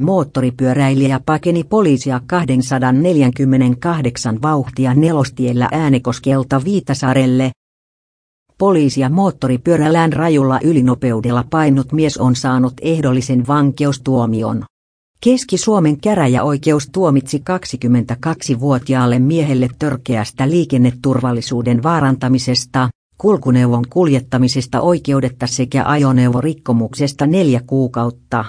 Moottoripyöräilijä pakeni poliisia 248 vauhtia nelostiellä Äänekoskelta Viitasarelle. Poliisia moottoripyörällään rajulla ylinopeudella painut mies on saanut ehdollisen vankeustuomion. Keski-Suomen käräjäoikeus tuomitsi 22-vuotiaalle miehelle törkeästä liikenneturvallisuuden vaarantamisesta, kulkuneuvon kuljettamisesta oikeudetta sekä ajoneuvorikkomuksesta neljä kuukautta.